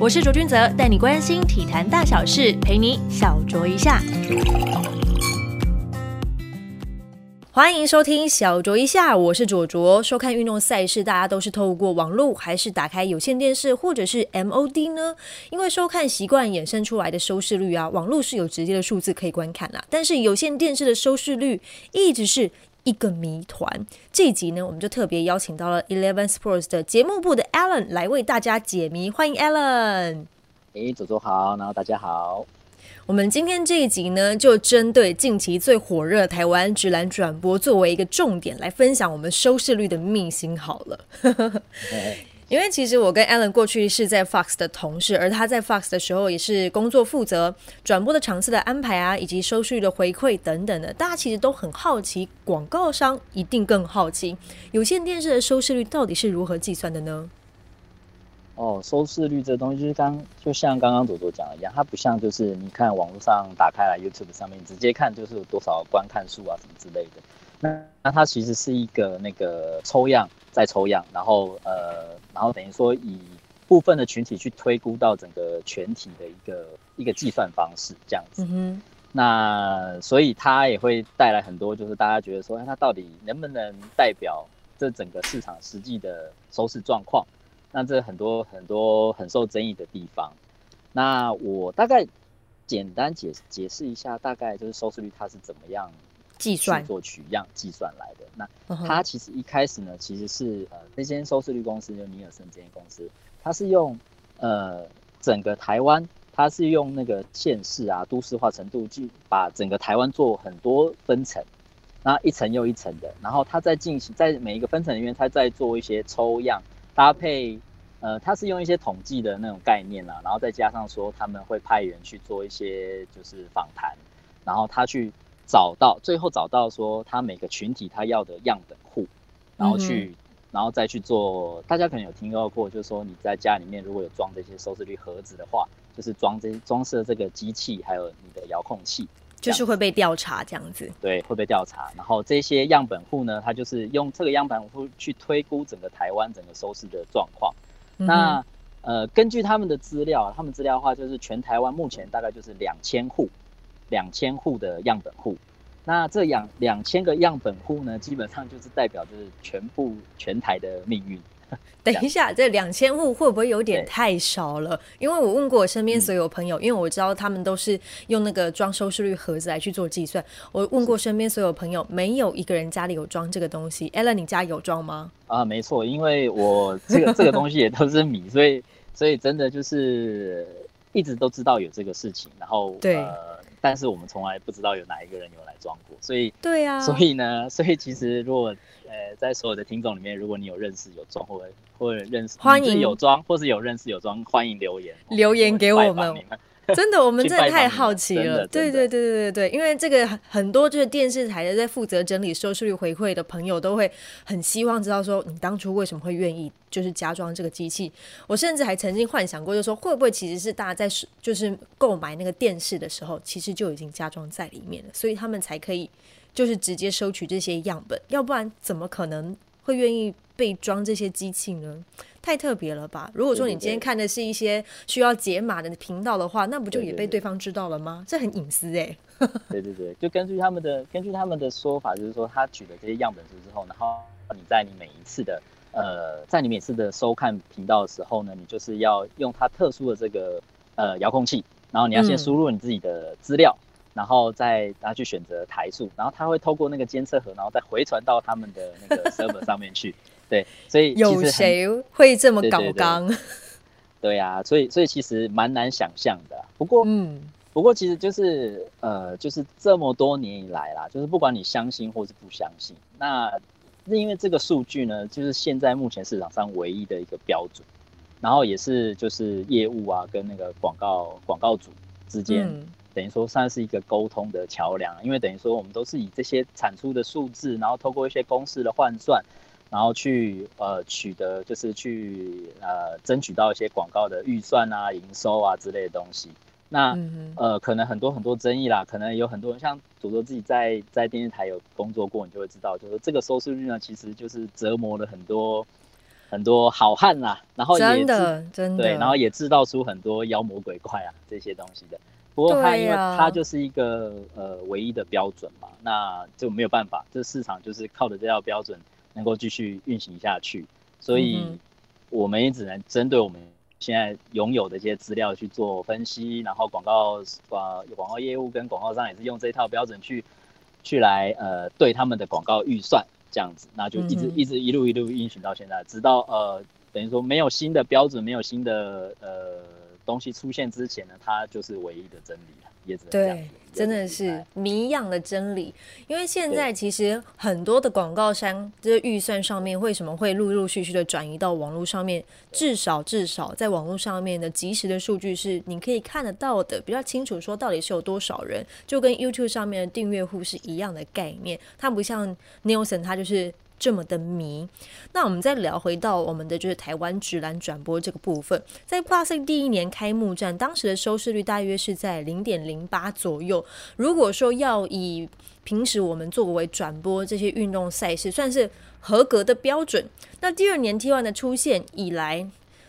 我是卓君泽，带你关心体坛大小事，陪你小酌一下。欢迎收听小酌一下，我是卓卓。收看运动赛事，大家都是透过网络，还是打开有线电视，或者是 MOD 呢？因为收看习惯衍生出来的收视率啊，网络是有直接的数字可以观看啊，但是有线电视的收视率一直是一个谜团。这一集呢，我们就特别邀请到了 Eleven Sports 的节目部的 Alan 来为大家解谜。欢迎 Alan。诶，左左好，然后大家好。我们今天这一集呢，就针对近期最火热台湾直男转播作为一个重点来分享我们收视率的秘辛。好了，因为其实我跟 Alan 过去是在 Fox 的同事，而他在 Fox 的时候也是工作负责转播的场次的安排啊，以及收视率的回馈等等的。大家其实都很好奇，广告商一定更好奇，有线电视的收视率到底是如何计算的呢？哦，收视率这东西就是刚就像刚刚左左讲的一样，它不像就是你看网络上打开来 YouTube 上面直接看就是有多少观看数啊什么之类的。那那它其实是一个那个抽样再抽样，然后呃然后等于说以部分的群体去推估到整个全体的一个一个计算方式这样子。嗯那所以它也会带来很多就是大家觉得说，它到底能不能代表这整个市场实际的收视状况？那这很多很多很受争议的地方，那我大概简单解解释一下，大概就是收视率它是怎么样计算做取样计算来的。那它其实一开始呢，其实是呃那间收视率公司就尼尔森这间公司，它是用呃整个台湾，它是用那个县市啊都市化程度去把整个台湾做很多分层，那一层又一层的，然后它在进行在每一个分层里面，它在做一些抽样。搭配，呃，它是用一些统计的那种概念啦，然后再加上说他们会派员去做一些就是访谈，然后他去找到最后找到说他每个群体他要的样本户，然后去，然后再去做。大家可能有听到过，就是说你在家里面如果有装这些收视率盒子的话，就是装这装饰这个机器，还有你的遥控器。就是会被调查这样子，对，会被调查。然后这些样本户呢，他就是用这个样本户去推估整个台湾整个收视的状况。那呃，根据他们的资料，他们资料的话，就是全台湾目前大概就是两千户，两千户的样本户。那这两两千个样本户呢，基本上就是代表就是全部全台的命运。等一下，这两千户会不会有点太少了？因为我问过我身边所有朋友，因为我知道他们都是用那个装收视率盒子来去做计算。我问过身边所有朋友，没有一个人家里有装这个东西。Ellen，你家有装吗？啊，没错，因为我这个这个东西也都是米，所以所以真的就是一直都知道有这个事情，然后对。但是我们从来不知道有哪一个人有来装过，所以对呀，所以呢，所以其实如果呃在所有的听众里面，如果你有认识有装或或者认识欢迎有装，或是有认识有装，欢迎留言留言给我们。真的，我们真的太好奇了。对对对对对对，因为这个很多就是电视台的在负责整理收视率回馈的朋友，都会很希望知道说，你当初为什么会愿意就是加装这个机器？我甚至还曾经幻想过，就说会不会其实是大家在就是购买那个电视的时候，其实就已经加装在里面了，所以他们才可以就是直接收取这些样本，要不然怎么可能会愿意被装这些机器呢？太特别了吧！如果说你今天看的是一些需要解码的频道的话，那不就也被对方知道了吗？这很隐私 哎。对对对，就根据他们的根据他们的说法，就是说他举了这些样本数之后，然后你在你每一次的呃，在你每次的收看频道的时候呢，你就是要用它特殊的这个呃遥控器，然后你要先输入你自己的资料，然后再拿去选择台数，然后他会透过那个监测盒，然后再回传到他们的那个 server 上面去。对，所以有谁会这么搞刚？对呀，所以所以其实蛮难想象的。不过，嗯，不过其实就是呃，就是这么多年以来啦，就是不管你相信或是不相信，那因为这个数据呢，就是现在目前市场上唯一的一个标准，然后也是就是业务啊跟那个广告广告主之间，等于说算是一个沟通的桥梁。因为等于说我们都是以这些产出的数字，然后透过一些公式的换算。然后去呃取得就是去呃争取到一些广告的预算啊、营收啊之类的东西。那呃可能很多很多争议啦，可能有很多人像主播自己在在电视台有工作过，你就会知道，就是这个收视率呢，其实就是折磨了很多很多好汉啦，然后真的真的对，然后也制造出很多妖魔鬼怪啊这些东西的。不过它因为它就是一个呃唯一的标准嘛，那就没有办法，这市场就是靠着这套标准能够继续运行下去，所以我们也只能针对我们现在拥有的一些资料去做分析，然后广告广广告业务跟广告商也是用这套标准去去来呃对他们的广告预算这样子，那就一直一直一路一路运行到现在，直到呃等于说没有新的标准，没有新的呃。东西出现之前呢，它就是唯一的真理了，也只能对，真的是谜一样的真理。因为现在其实很多的广告商，这个预算上面为什么会陆陆续续的转移到网络上面？至少至少在网络上面的及时的数据是你可以看得到的，比较清楚，说到底是有多少人，就跟 YouTube 上面的订阅户是一样的概念。它不像 Nielsen，它就是。这么的迷，那我们再聊回到我们的就是台湾直男转播这个部分，在 Plus 第一年开幕战，当时的收视率大约是在零点零八左右。如果说要以平时我们作为转播这些运动赛事，算是合格的标准。那第二年 T1 的出现以来，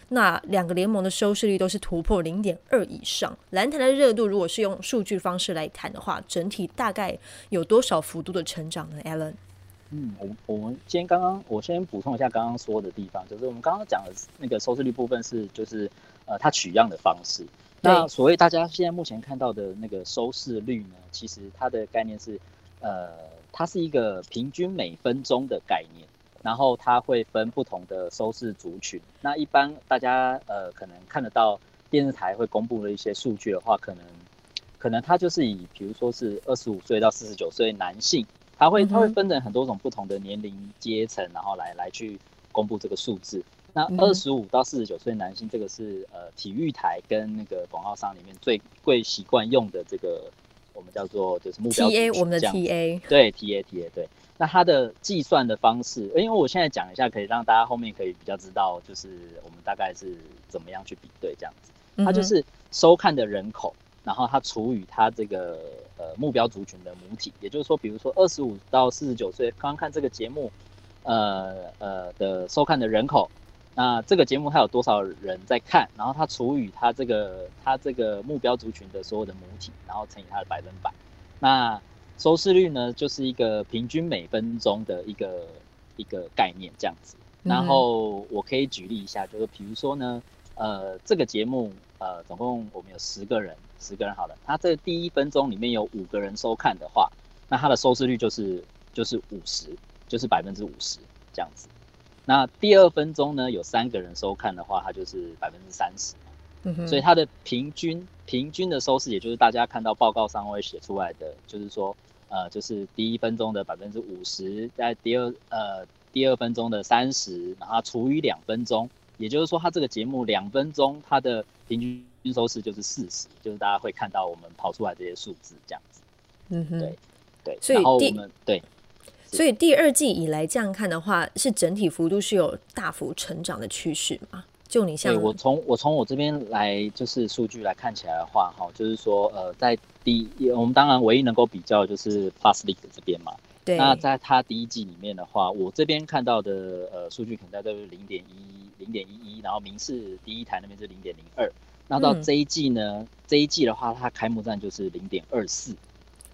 那两个联盟的收视率都是突破零点二以上。篮坛的热度，如果是用数据方式来谈的话，整体大概有多少幅度的成长呢？Allen？嗯，我我们今天刚刚我先补充一下刚刚说的地方，就是我们刚刚讲的那个收视率部分是就是呃它取样的方式。那所谓大家现在目前看到的那个收视率呢，其实它的概念是呃它是一个平均每分钟的概念，然后它会分不同的收视族群。那一般大家呃可能看得到电视台会公布的一些数据的话，可能可能它就是以比如说是二十五岁到四十九岁男性。它会它会分成很多种不同的年龄阶层，然后来来去公布这个数字。那二十五到四十九岁男性，这个是呃体育台跟那个广告商里面最贵习惯用的这个，我们叫做就是目标 T A 我们的 T A 对 T A T A 对。那它的计算的方式，因为我现在讲一下，可以让大家后面可以比较知道，就是我们大概是怎么样去比对这样子。它就是收看的人口。然后它除以它这个呃目标族群的母体，也就是说，比如说二十五到四十九岁刚刚看这个节目，呃呃的收看的人口，那这个节目它有多少人在看？然后它除以它这个它这个目标族群的所有的母体，然后乘以它的百分百，那收视率呢就是一个平均每分钟的一个一个概念这样子。然后我可以举例一下，就是比如说呢，呃这个节目呃总共我们有十个人。十个人好了，他这第一分钟里面有五个人收看的话，那它的收视率就是就是五十，就是百分之五十这样子。那第二分钟呢，有三个人收看的话，它就是百分之三十。嗯所以它的平均平均的收视，也就是大家看到报告上会写出来的，就是说，呃，就是第一分钟的百分之五十，在第二呃第二分钟的三十，然后除以两分钟，也就是说，它这个节目两分钟它的平均。均收视就是四十，就是大家会看到我们跑出来这些数字这样子。嗯哼，对对。所以我们对，所以第二季以来这样看的话，是整体幅度是有大幅成长的趋势嘛？就你像我从我从我这边来就是数据来看起来的话，哈，就是说呃，在第我们当然唯一能够比较就是 Plus League 这边嘛。对。那在它第一季里面的话，我这边看到的呃数据可能在都是零点一零点一一，然后明视第一台那边是零点零二。那到这一季呢？这一季的话，它开幕战就是零点二四，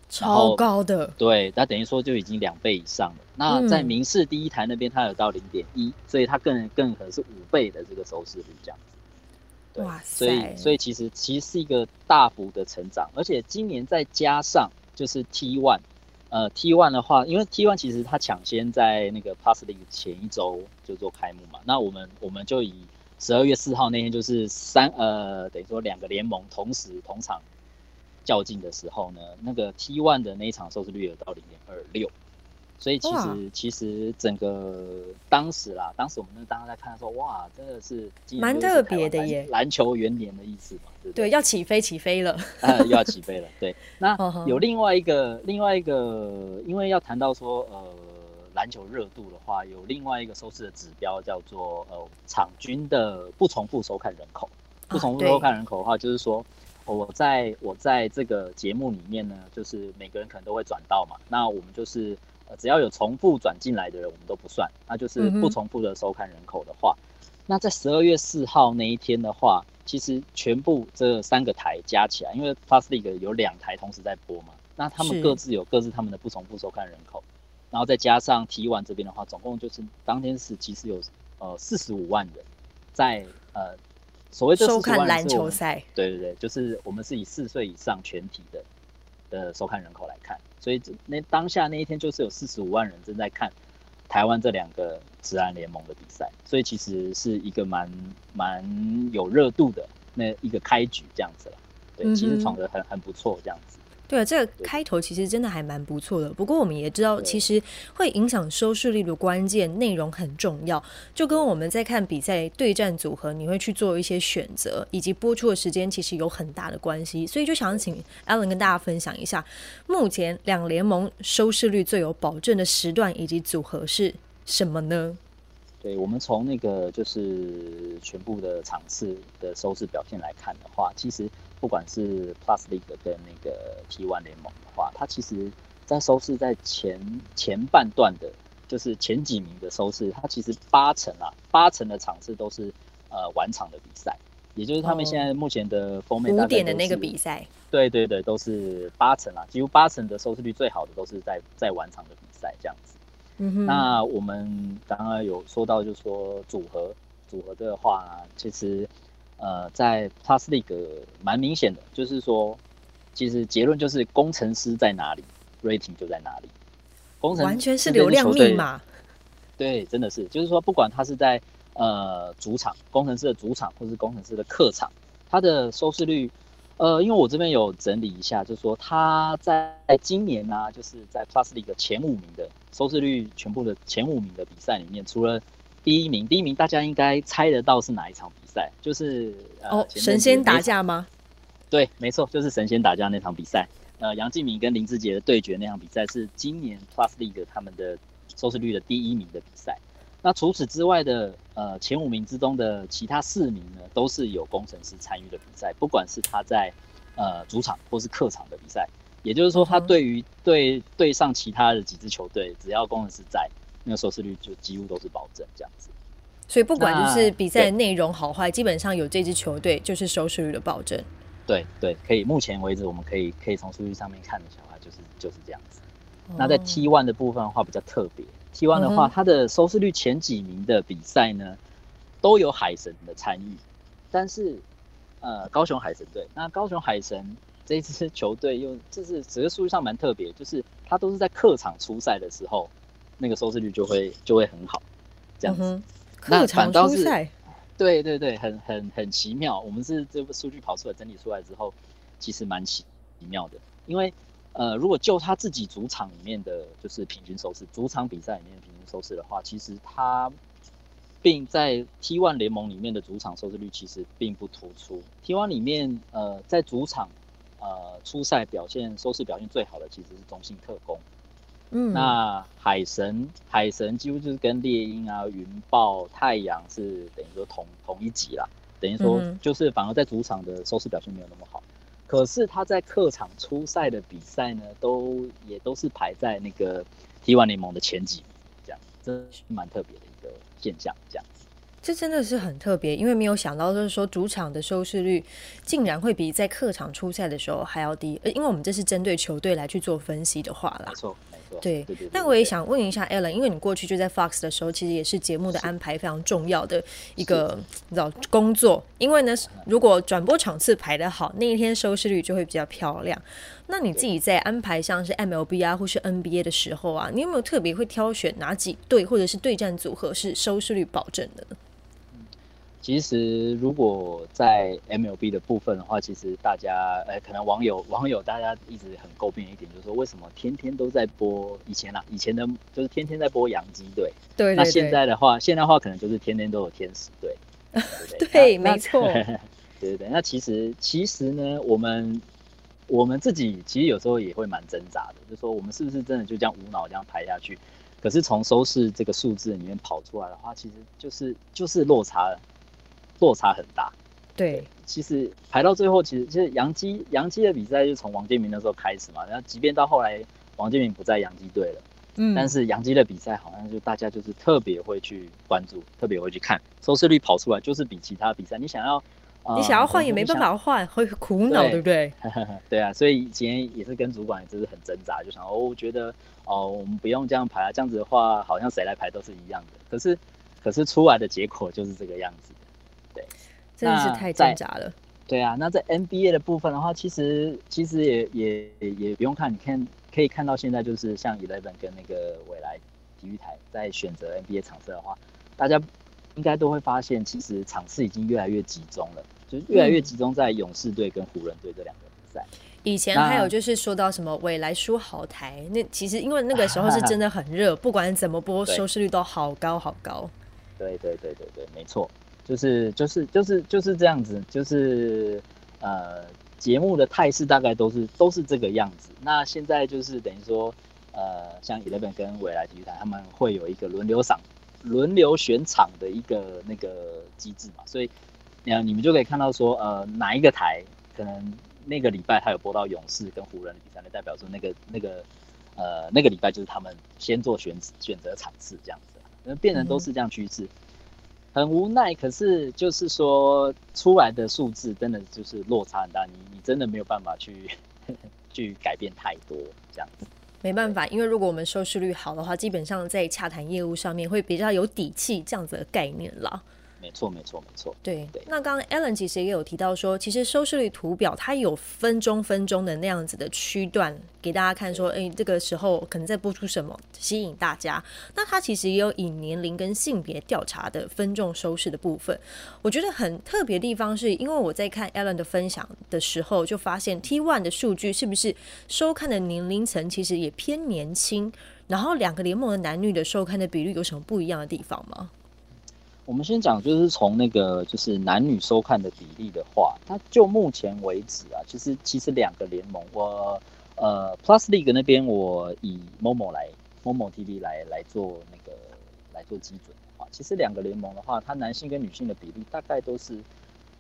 超高的。对，那等于说就已经两倍以上了。那在明视第一台那边，它有到零点一，所以它更更可能是五倍的这个收视率这样子。哇塞！所以所以其实其实是一个大幅的成长，而且今年再加上就是 T one，呃 T one 的话，因为 T one 其实它抢先在那个 Plus l e 前一周就做开幕嘛，那我们我们就以。十二月四号那天就是三呃，等于说两个联盟同时同场较劲的时候呢，那个 T one 的那一场收视率有到零点二六，所以其实其实整个当时啦，当时我们那当时在看的时候，哇，真的是蛮特别的耶，篮球元年的意思嘛，对对？要起飞起飞了，呃，又要起飞了，对。那有另外一个另外一个，因为要谈到说呃。篮球热度的话，有另外一个收视的指标叫做呃场均的不重复收看人口。不重复收看人口的话，就是说我在我在这个节目里面呢，就是每个人可能都会转到嘛。那我们就是呃，只要有重复转进来的人，我们都不算。那就是不重复的收看人口的话，那在十二月四号那一天的话，其实全部这三个台加起来，因为 Plus League 有两台同时在播嘛，那他们各自有各自他们的不重复收看人口，然后再加上 T One 这边的话，总共就是当天是其实有呃四十五万人在呃所谓的收看篮球赛，对对对，就是我们是以四岁以上全体的的收看人口来看。所以那当下那一天就是有四十五万人正在看台湾这两个治安联盟的比赛，所以其实是一个蛮蛮有热度的那一个开局这样子了。对，其实闯的很很不错这样子。对啊，这个开头其实真的还蛮不错的。不过我们也知道，其实会影响收视率的关键内容很重要，就跟我们在看比赛对战组合，你会去做一些选择，以及播出的时间，其实有很大的关系。所以就想请 Alan 跟大家分享一下，目前两联盟收视率最有保证的时段以及组合是什么呢？对我们从那个就是全部的场次的收视表现来看的话，其实。不管是 Plus League 跟那个 T1 联盟的话，它其实，在收视在前前半段的，就是前几名的收视，它其实八成啊，八成的场次都是呃晚场的比赛，也就是他们现在目前的封面五点的那个比赛，对对对，都是八成啊，几乎八成的收视率最好的都是在在晚场的比赛这样子。嗯哼，那我们刚刚有说到，就是说组合组合的话，其实。呃，在 Plus League 蛮明显的，就是说，其实结论就是工程师在哪里，rating 就在哪里。工程完全是流量密码。对，真的是，就是说，不管他是在呃主场，工程师的主场，或是工程师的客场，他的收视率，呃，因为我这边有整理一下，就是说他在今年呢，就是在 Plus League 前五名的收视率，全部的前五名的比赛里面，除了第一名，第一名大家应该猜得到是哪一场比赛？就是哦，神仙打架吗？对，没错，就是神仙打架那场比赛。呃，杨敬敏跟林志杰的对决那场比赛是今年 Plus League 他们的收视率的第一名的比赛。那除此之外的呃前五名之中的其他四名呢，都是有工程师参与的比赛，不管是他在呃主场或是客场的比赛。也就是说，他对于对对上其他的几支球队，只要工程师在。那个收视率就几乎都是保证这样子，所以不管就是比赛内容好坏，基本上有这支球队就是收视率的保证。对对，可以。目前为止，我们可以可以从数据上面看的话，就是就是这样子。那在 T one 的部分的话比较特别，T one 的话，它的收视率前几名的比赛呢，都有海神的参与，但是呃，高雄海神队，那高雄海神这一支球队又就是整个数据上蛮特别，就是它都是在客场出赛的时候。那个收视率就会就会很好，这样子。那反倒是，对对对，很很很奇妙。我们是这个数据跑出来整理出来之后，其实蛮奇奇妙的。因为呃，如果就他自己主场里面的就是平均收视，主场比赛里面的平均收视的话，其实他并在 T1 联盟里面的主场收视率其实并不突出。T1 里面呃，在主场呃初赛表现收视表现最好的其实是中信特工。嗯，那海神海神几乎就是跟猎鹰啊、云豹、太阳是等于说同同一级啦，等于说就是反而在主场的收视表现没有那么好，可是他在客场出赛的比赛呢，都也都是排在那个 T1 联盟的前几名，这样，这蛮特别的一个现象，这样。这真的是很特别，因为没有想到，就是说主场的收视率竟然会比在客场出赛的时候还要低。呃，因为我们这是针对球队来去做分析的话啦。没错，对，那我也想问一下 Alan，因为你过去就在 Fox 的时候，其实也是节目的安排非常重要的一个你知道工作。因为呢，如果转播场次排的好，那一天收视率就会比较漂亮。那你自己在安排像是 MLB 啊或是 NBA 的时候啊，你有没有特别会挑选哪几队或者是对战组合是收视率保证的呢？其实，如果在 MLB 的部分的话，其实大家，呃，可能网友网友大家一直很诟病一点，就是说为什么天天都在播以前啊，以前的就是天天在播洋基队，对，那现在的话，现在的话可能就是天天都有天使队，对，没错，对对对。那其实其实呢，我们我们自己其实有时候也会蛮挣扎的，就说我们是不是真的就这样无脑这样排下去？可是从收视这个数字里面跑出来的话，其实就是就是落差。落差很大，对，其实排到最后，其实其实杨基杨基的比赛就从王建民那时候开始嘛，然后即便到后来王建民不在杨基队了，嗯，但是杨基的比赛好像就大家就是特别会去关注，特别会去看，收视率跑出来就是比其他比赛，你想要，你想要换也没办法换，会苦恼，对不对？对啊，所以以前也是跟主管也是很挣扎，就想哦，我觉得哦，我们不用这样排啊，这样子的话，好像谁来排都是一样的。可是，可是出来的结果就是这个样子，对，真的是太挣扎了。对啊，那在 NBA 的部分的话，其实其实也也也不用看，你看可以看到现在就是像 Eleven 跟那个未来体育台在选择 NBA 场次的话，大家应该都会发现，其实场次已经越来越集中了，就越来越集中在勇士队跟湖人队这两个比赛。以前还有就是说到什么未来输好台，那其实因为那个时候是真的很热，不管怎么播，收视率都好高好高。对对对对对，没错。就是就是就是就是这样子，就是呃节目的态势大概都是都是这个样子。那现在就是等于说，呃，像 Eleven 跟未来体育台他们会有一个轮流赏、轮流选场的一个那个机制嘛，所以你你们就可以看到说，呃，哪一个台可能那个礼拜他有播到勇士跟湖人的比赛，那代表说那个那个呃那个礼拜就是他们先做选选择场次这样子，那变成都是这样趋势。很无奈，可是就是说出来的数字真的就是落差很大，你你真的没有办法去 去改变太多这样子。没办法，因为如果我们收视率好的话，基本上在洽谈业务上面会比较有底气，这样子的概念啦。没错，没错，没错。对对。那刚刚 Alan 其实也有提到说，其实收视率图表它有分钟分钟的那样子的区段给大家看，说，哎，这个时候可能在播出什么吸引大家。那它其实也有以年龄跟性别调查的分众收视的部分。我觉得很特别的地方是，因为我在看 Alan 的分享的时候，就发现 T One 的数据是不是收看的年龄层其实也偏年轻？然后两个联盟的男女的收看的比率有什么不一样的地方吗？我们先讲，就是从那个就是男女收看的比例的话，它就目前为止啊，其实其实两个联盟，我呃 Plus League 那边我以 Momo 来 Momo TV 来来做那个来做基准的话，其实两个联盟的话，它男性跟女性的比例大概都是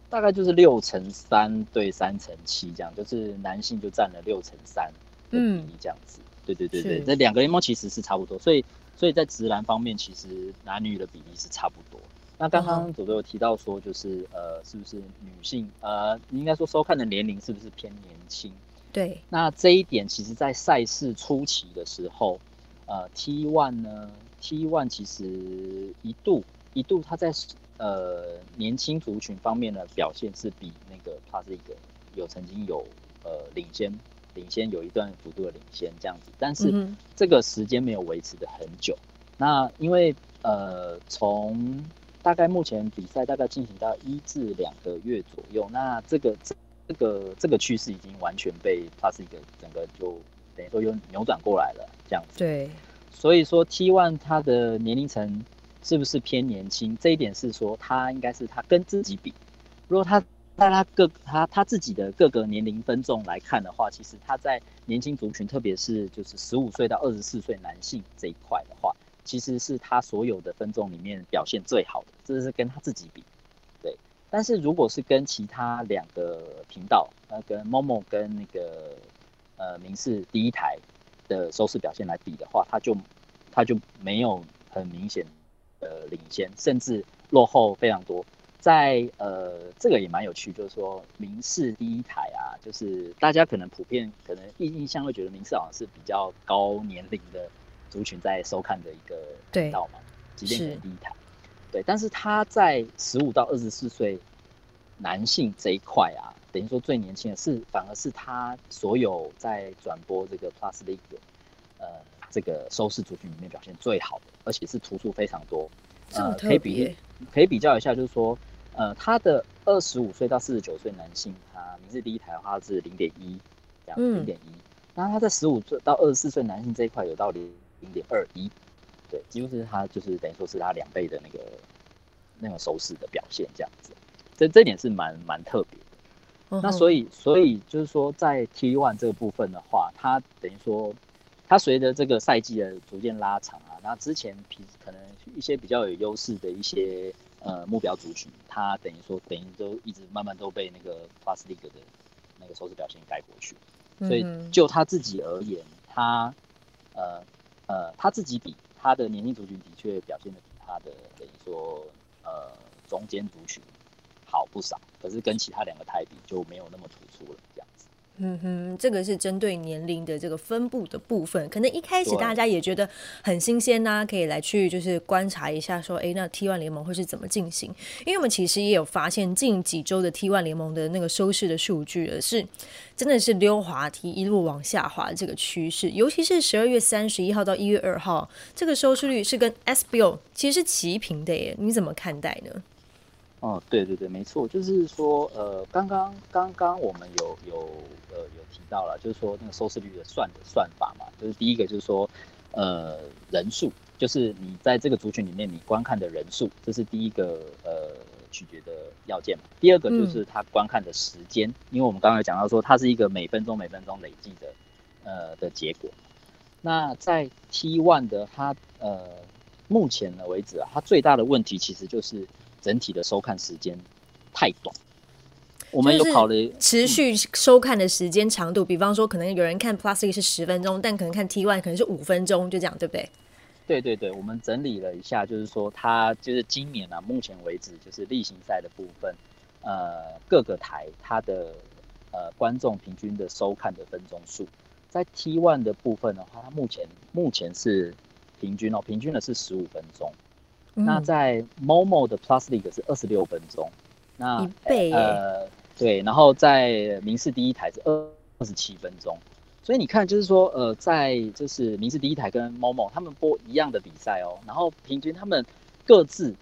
大概就是六乘三对三乘七这样，就是男性就占了六乘三的比例这样子。对对对对，那两个联盟其实是差不多，所以所以在直男方面，其实男女的比例是差不多。那刚刚左左有提到说，就是呃，是不是女性呃，应该说收看的年龄是不是偏年轻？对。那这一点其实，在赛事初期的时候，呃，T one 呢，T one 其实一度一度它在呃年轻族群方面的表现是比那个它是一个有曾经有呃领先领先有一段幅度的领先这样子，但是这个时间没有维持的很久。那因为呃从大概目前比赛大概进行到一至两个月左右，那这个这这个这个趋势已经完全被它是一个整个就等于说又扭转过来了这样子。对，所以说 T one 它的年龄层是不是偏年轻？这一点是说它应该是它跟自己比，如果它那他各他他自己的各个年龄分众来看的话，其实他在年轻族群，特别是就是十五岁到二十四岁男性这一块的话。其实是他所有的分众里面表现最好的，这是跟他自己比，对。但是如果是跟其他两个频道，呃，跟 Momo 跟那个呃明视第一台的收视表现来比的话，他就他就没有很明显的领先，甚至落后非常多。在呃这个也蛮有趣，就是说民视第一台啊，就是大家可能普遍可能印印象会觉得民视好像是比较高年龄的。族群在收看的一个频道嘛，即便是第一台，对，但是他在十五到二十四岁男性这一块啊，等于说最年轻的是，反而是他所有在转播这个 Plus League，呃，这个收视族群里面表现最好的，而且是图数非常多，呃，可以比可以比较一下，就是说，呃，他的二十五岁到四十九岁男性，他名字第一台的话是零点一，这样零点一，然后他在十五岁到二十四岁男性这一块有到零。零点二一，对，几乎是他就是等于说是他两倍的那个那种收视的表现这样子，这这点是蛮蛮特别的。那所以所以就是说在 T one 这个部分的话，它等于说它随着这个赛季的逐渐拉长啊，那之前比可能一些比较有优势的一些呃目标族群，它等于说等于都一直慢慢都被那个 Plus League 的那个收视表现盖过去，所以就他自己而言，他呃。呃，他自己比他的年龄族群的确表现的比他的等于说呃中间族群好不少，可是跟其他两个台比就没有那么突出了。嗯哼，这个是针对年龄的这个分布的部分，可能一开始大家也觉得很新鲜呐，可以来去就是观察一下，说，哎，那 T One 联盟会是怎么进行？因为我们其实也有发现，近几周的 T One 联盟的那个收视的数据是真的是溜滑梯一路往下滑这个趋势，尤其是十二月三十一号到一月二号，这个收视率是跟 SBO 其实是齐平的耶，你怎么看待呢？哦，对对对，没错，就是说，呃，刚刚刚刚我们有有呃有提到了，就是说那个收视率的算的算法嘛，就是第一个就是说，呃，人数，就是你在这个族群里面你观看的人数，这是第一个呃取决的要件嘛。第二个就是它观看的时间，因为我们刚才讲到说它是一个每分钟每分钟累计的呃的结果。那在 T one 的它呃目前的为止啊，它最大的问题其实就是。整体的收看时间太短，我们有考虑持续收看的时间长度，比方说可能有人看 Plastic 是十分钟，但可能看 T One 可能是五分钟，就这样，对不对？对对对，我们整理了一下，就是说它就是今年啊，目前为止就是例行赛的部分，呃，各个台它的呃观众平均的收看的分钟数，在 T One 的部分的话，它目前目前是平均哦，平均的是十五分钟。那在 Momo 的 Plus League 是二十六分钟，那一倍呃对，然后在民视第一台是二二十七分钟，所以你看就是说呃在就是民视第一台跟 Momo 他们播一样的比赛哦，然后平均他们各自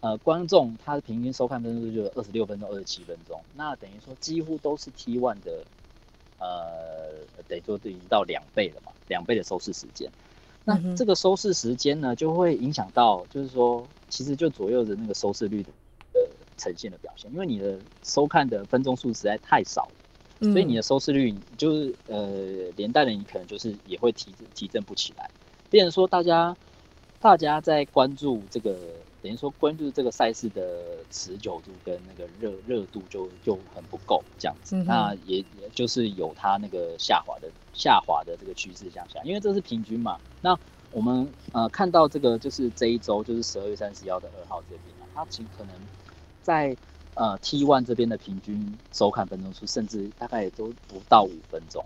呃观众他的平均收看分数就二十六分钟二十七分钟，那等于说几乎都是 T one 的呃等于说已经到两倍了嘛，两倍的收视时间。那这个收视时间呢，就会影响到，就是说，其实就左右着那个收视率的呈现的表现，因为你的收看的分钟数实在太少了，所以你的收视率就是呃，连带的你可能就是也会提提振不起来。变成说，大家大家在关注这个，等于说关注这个赛事的持久度跟那个热热度就就很不够这样子，那也也就是有它那个下滑的。下滑的这个趋势向下，因为这是平均嘛。那我们呃看到这个就是这一周，就是十二月三十一号的二号这边啊，它其可能在呃 T one 这边的平均收看分钟数，甚至大概也都不到五分钟，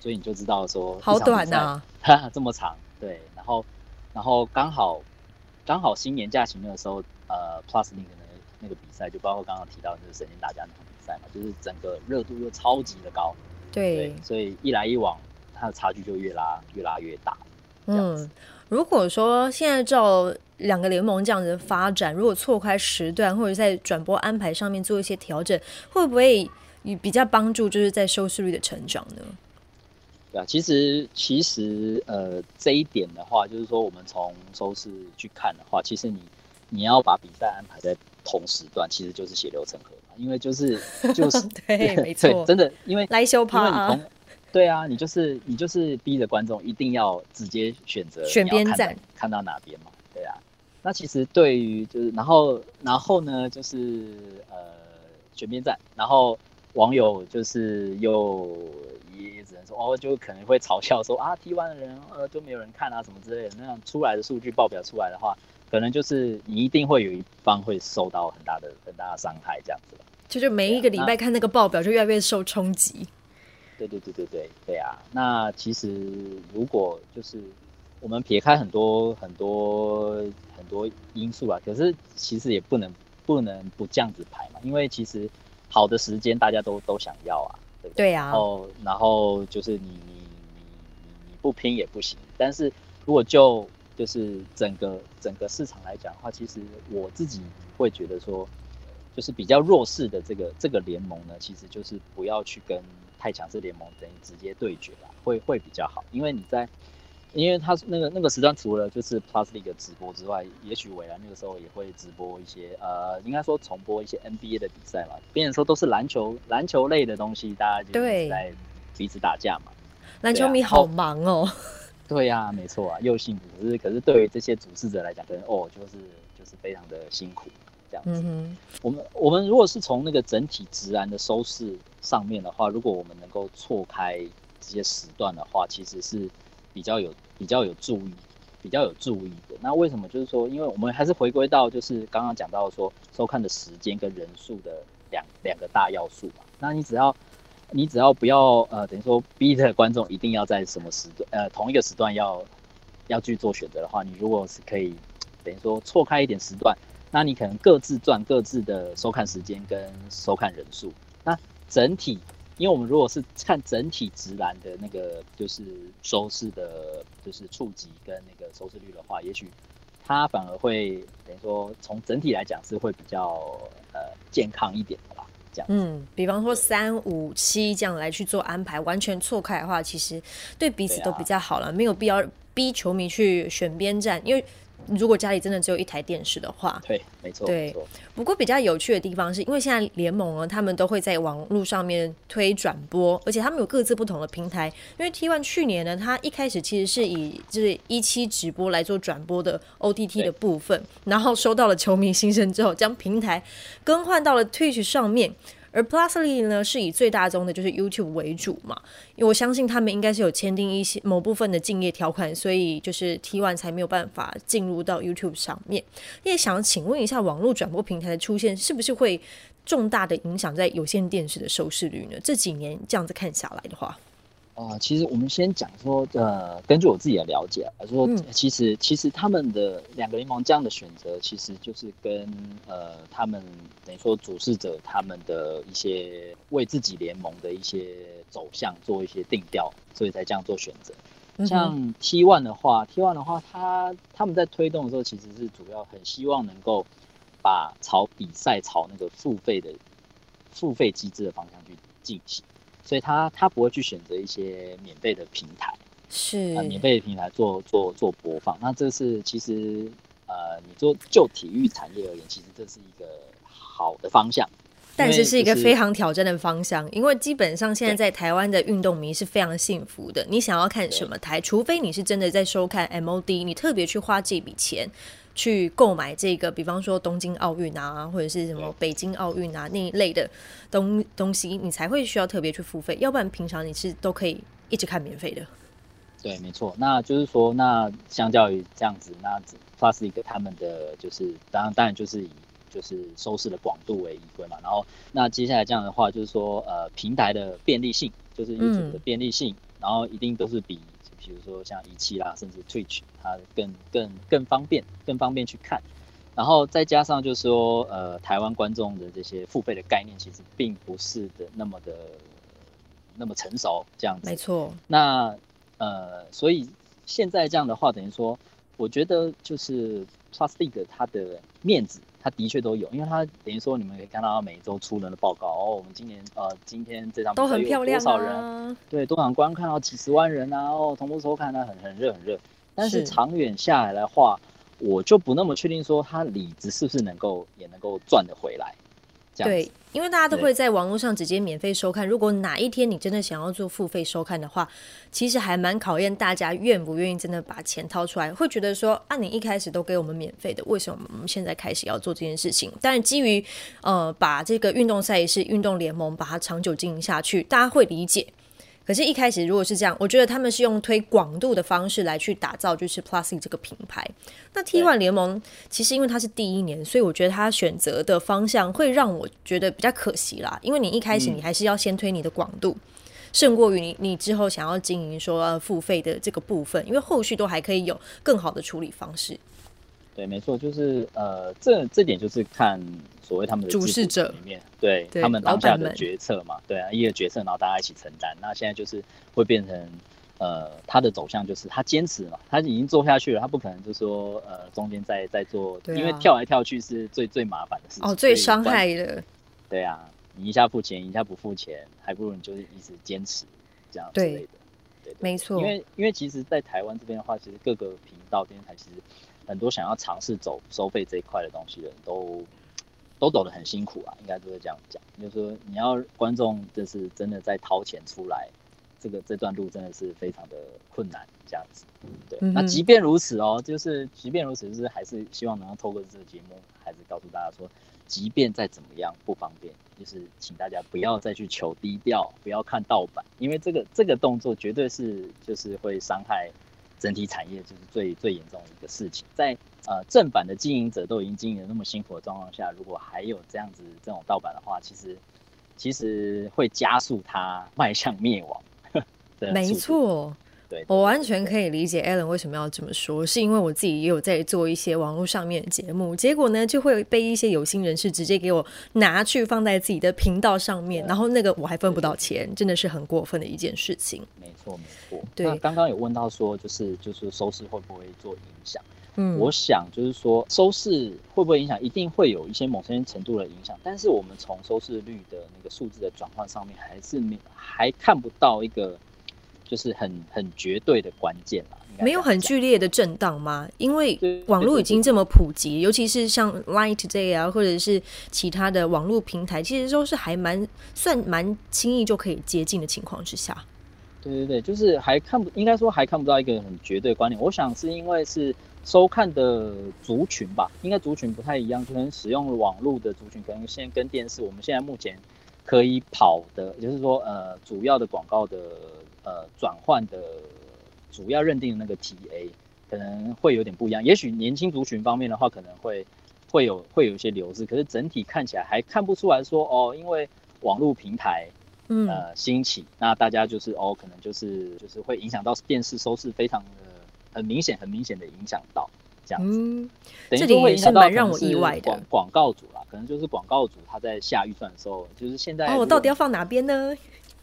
所以你就知道说好短呐，这么长。对，然后然后刚好刚好新年假期那个时候，呃 Plus 那个那个比赛，就包括刚刚提到就是神仙打架那场比赛嘛，就是整个热度又超级的高。对，所以一来一往，它的差距就越拉越拉越大。嗯，如果说现在照两个联盟这样子的发展，如果错开时段或者在转播安排上面做一些调整，会不会比较帮助，就是在收视率的成长呢？对啊，其实其实呃这一点的话，就是说我们从收视去看的话，其实你你要把比赛安排在同时段，其实就是血流成河嘛。因为就是就是 对，没错，真的，因为来修趴啊，对啊，你就是你就是逼着观众一定要直接选择选边站，看到哪边嘛，对啊。那其实对于就是然后然后呢就是呃选边站，然后网友就是又也只能说哦，就可能会嘲笑说啊，T one 的人呃就没有人看啊什么之类的，那样出来的数据报表出来的话。可能就是你一定会有一方会受到很大的很大的伤害，这样子吧。就是每一个礼拜看那个报表，就越来越受冲击。对对对对对对啊！那其实如果就是我们撇开很多很多很多因素啊，可是其实也不能不能不这样子排嘛，因为其实好的时间大家都都想要啊，对不对？对啊。然后然后就是你你你你你不拼也不行，但是如果就就是整个整个市场来讲的话，其实我自己会觉得说，就是比较弱势的这个这个联盟呢，其实就是不要去跟太强势联盟等于直接对决了，会会比较好。因为你在，因为他那个那个时段除了就是 Plus League 直播之外，也许未来那个时候也会直播一些呃，应该说重播一些 NBA 的比赛吧。别人说都是篮球篮球类的东西，大家就在彼此打架嘛。篮球迷好忙哦。对呀，没错啊，又幸福。可是，可是对于这些主事者来讲，可能哦，就是就是非常的辛苦这样子。我们我们如果是从那个整体直然的收视上面的话，如果我们能够错开这些时段的话，其实是比较有比较有注意，比较有注意的。那为什么？就是说，因为我们还是回归到就是刚刚讲到说收看的时间跟人数的两两个大要素嘛。那你只要你只要不要呃等于说逼着观众一定要在什么时段呃同一个时段要要去做选择的话，你如果是可以等于说错开一点时段，那你可能各自赚各自的收看时间跟收看人数。那整体。因为我们如果是看整体直男的那个就是收视的，就是触及跟那个收视率的话，也许它反而会等于说从整体来讲是会比较呃健康一点的吧，这样。嗯，比方说三五七这样来去做安排，完全错开的话，其实对彼此都比较好了，没有必要逼球迷去选边站，因为。如果家里真的只有一台电视的话，对，没错，对。不过比较有趣的地方是，因为现在联盟呢，他们都会在网络上面推转播，而且他们有各自不同的平台。因为 T One 去年呢，它一开始其实是以就是一期直播来做转播的 O T T 的部分，然后收到了球迷心声之后，将平台更换到了 Twitch 上面。而 Plusly 呢，是以最大宗的就是 YouTube 为主嘛，因为我相信他们应该是有签订一些某部分的竞业条款，所以就是 T1 才没有办法进入到 YouTube 上面。也想请问一下，网络转播平台的出现是不是会重大的影响在有线电视的收视率呢？这几年这样子看下来的话。啊，其实我们先讲说，呃，根据我自己的了解，说其实其实他们的两个联盟这样的选择，其实就是跟呃他们等于说主事者他们的一些为自己联盟的一些走向做一些定调，所以才这样做选择。像 T One 的话，T One 的话，他他们在推动的时候，其实是主要很希望能够把朝比赛朝那个付费的付费机制的方向去进行。所以他他不会去选择一些免费的平台，是啊，免费的平台做做做播放。那这是其实呃，你做就体育产业而言，其实这是一个好的方向，但是是一个非常挑战的方向。因为基本上现在在台湾的运动迷是非常幸福的，你想要看什么台，除非你是真的在收看 MOD，你特别去花这笔钱。去购买这个，比方说东京奥运啊，或者是什么北京奥运啊那一类的东东西，你才会需要特别去付费，要不然平常你是都可以一直看免费的。对，没错。那就是说，那相较于这样子，那 Plus 一个他们的就是当然当然就是以就是收视的广度为依归嘛。然后那接下来这样的话，就是说呃平台的便利性，就是 YouTube 的便利性，然后一定都是比。比如说像仪器啦，甚至 Twitch，它更更更方便，更方便去看。然后再加上就是说，呃，台湾观众的这些付费的概念，其实并不是的那么的那么成熟，这样子。没错。那呃，所以现在这样的话，等于说，我觉得就是 Plus League 它的面子。他的确都有，因为他等于说，你们可以看到他每周出人的报告哦。我们今年呃，今天这张都很漂亮，多少人？对，多场观看到几十万人啊！哦，同步收看呢，很很热很热。但是长远下来的话，我就不那么确定说，他里子是不是能够也能够赚得回来。对，因为大家都会在网络上直接免费收看。如果哪一天你真的想要做付费收看的话，其实还蛮考验大家愿不愿意真的把钱掏出来。会觉得说，啊，你一开始都给我们免费的，为什么我们现在开始要做这件事情？但是基于呃，把这个运动赛事、运动联盟把它长久经营下去，大家会理解。可是，一开始如果是这样，我觉得他们是用推广度的方式来去打造，就是 Plus 这个品牌。那 T One 联盟其实因为它是第一年，所以我觉得它选择的方向会让我觉得比较可惜啦。因为你一开始你还是要先推你的广度，胜过于你你之后想要经营说付费的这个部分，因为后续都还可以有更好的处理方式。对，没错，就是呃，这这点就是看所谓他们的主事者里面，对他们当下的决策嘛，对啊，一个决策，然后大家一起承担。那现在就是会变成呃，他的走向就是他坚持嘛，他已经做下去了，他不可能就说呃，中间再再做，因为跳来跳去是最最麻烦的事情，哦，最伤害的。对啊，你一下付钱，一下不付钱，还不如你就是一直坚持这样之类的。对，没错。因为因为其实，在台湾这边的话，其实各个频道电视台其实。很多想要尝试走收费这一块的东西的人都都走得很辛苦啊，应该都是这样讲。就是说，你要观众就是真的在掏钱出来，这个这段路真的是非常的困难，这样子。对，那即便如此哦，就是即便如此，就是还是希望能够透过这个节目，还是告诉大家说，即便再怎么样不方便，就是请大家不要再去求低调，不要看盗版，因为这个这个动作绝对是就是会伤害整体产业就是最最严重的一个事情。在呃正版的经营者都已经经营的那么辛苦的状况下，如果还有这样子这种盗版的话，其实其实会加速它迈向灭亡。没错。对，我完全可以理解 Alan 为什么要这么说，是因为我自己也有在做一些网络上面的节目，结果呢就会被一些有心人士直接给我拿去放在自己的频道上面，然后那个我还分不到钱，真的是很过分的一件事情。没错，没错。对，刚刚有问到说，就是就是收视会不会做影响？嗯，我想就是说收视会不会影响，一定会有一些某些程度的影响，但是我们从收视率的那个数字的转换上面，还是没还看不到一个。就是很很绝对的关键了，没有很剧烈的震荡吗？因为网络已经这么普及，尤其是像 Line Today 啊，或者是其他的网络平台，其实都是还蛮算蛮轻易就可以接近的情况之下。对对对，就是还看不应该说还看不到一个很绝对观点。我想是因为是收看的族群吧，应该族群不太一样，可能使用网络的族群，可能现在跟电视，我们现在目前可以跑的，就是说呃主要的广告的。呃，转换的主要认定的那个 TA 可能会有点不一样。也许年轻族群方面的话，可能会会有会有一些流失，可是整体看起来还看不出来说哦，因为网络平台呃兴起，那大家就是哦，可能就是就是会影响到电视收视，非常的很明显，很明显的影响到这样子。嗯，这里也是蛮让我意外的。广广告主啦，可能就是广告主他在下预算的时候，就是现在哦，我到底要放哪边呢？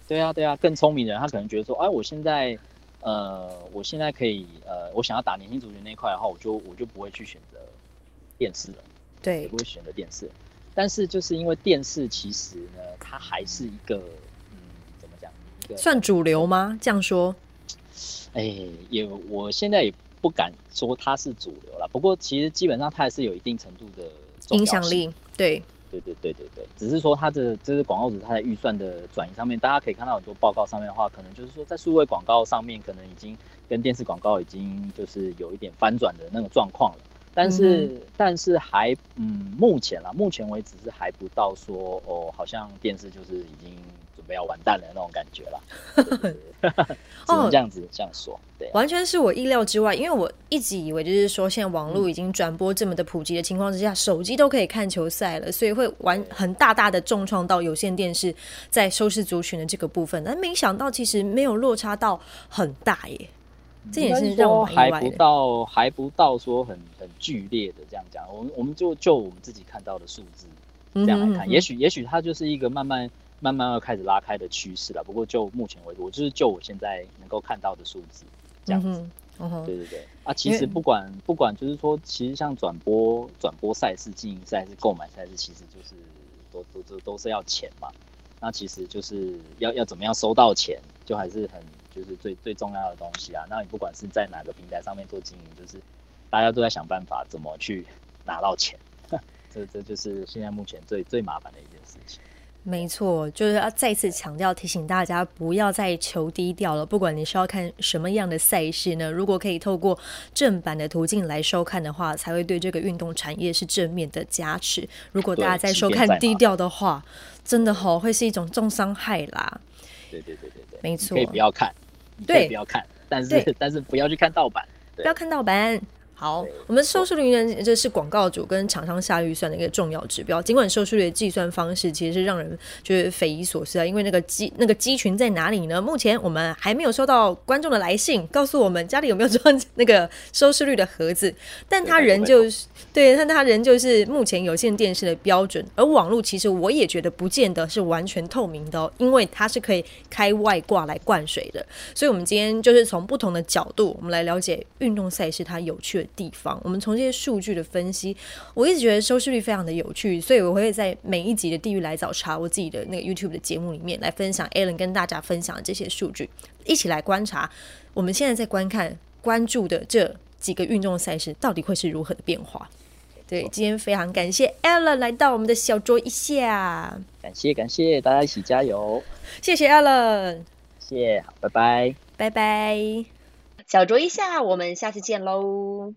对啊，对啊，更聪明的人，他可能觉得说，哎，我现在，呃，我现在可以，呃，我想要打年轻族群那一块的话，我就我就不会去选择电视了，对，不会选择电视。但是就是因为电视其实呢，它还是一个，嗯，怎么讲？一个算主流吗？这样说？哎，也，我现在也不敢说它是主流了。不过其实基本上它还是有一定程度的影响力，对。对对对对对，只是说它的这是广告主他在预算的转移上面，大家可以看到很多报告上面的话，可能就是说在数位广告上面，可能已经跟电视广告已经就是有一点翻转的那个状况了。但是但是还嗯，目前啦，目前为止是还不到说哦，好像电视就是已经。准备要完蛋了那种感觉了，哦，这样子这样说，对，完全是我意料之外，因为我一直以为就是说，现在网络已经转播这么的普及的情况之下，手机都可以看球赛了，所以会完很大大的重创到有线电视在收视族群的这个部分，但没想到其实没有落差到很大耶，这也是让我还不到还不到说很很剧烈的这样讲，我们我们就就我们自己看到的数字这样来看，也许也许它就是一个慢慢。慢慢要开始拉开的趋势了，不过就目前为止，我就是就我现在能够看到的数字这样子。对对对，啊，其实不管不管，就是说，其实像转播转播赛事、经营赛事、购买赛事，其实就是都都都都是要钱嘛。那其实就是要要怎么样收到钱，就还是很就是最最重要的东西啊。那你不管是在哪个平台上面做经营，就是大家都在想办法怎么去拿到钱，这这就是现在目前最最麻烦的一件事情。没错，就是要再次强调提醒大家，不要再求低调了。不管你是要看什么样的赛事呢，如果可以透过正版的途径来收看的话，才会对这个运动产业是正面的加持。如果大家在收看低调的话，真的好会是一种重伤害啦。对对对对对，没错，可以不要看，对，不要看，但是但是不要去看盗版，不要看盗版。好，我们收视率呢，这是广告主跟厂商下预算的一个重要指标。尽管收视率的计算方式其实是让人觉得匪夷所思啊，因为那个机那个机群在哪里呢？目前我们还没有收到观众的来信，告诉我们家里有没有装 那个收视率的盒子，但他仍旧是对，但他仍旧是目前有线电视的标准。而网络其实我也觉得不见得是完全透明的哦，因为它是可以开外挂来灌水的。所以，我们今天就是从不同的角度，我们来了解运动赛事它有趣的。地方，我们从这些数据的分析，我一直觉得收视率非常的有趣，所以我会在每一集的《地狱来早茶》我自己的那个 YouTube 的节目里面来分享 Alan 跟大家分享的这些数据，一起来观察我们现在在观看、关注的这几个运动赛事到底会是如何的变化。对，今天非常感谢 Alan 来到我们的小桌一下，感谢感谢大家一起加油，谢谢 Alan，谢，好，拜拜，拜拜。小酌一下，我们下次见喽。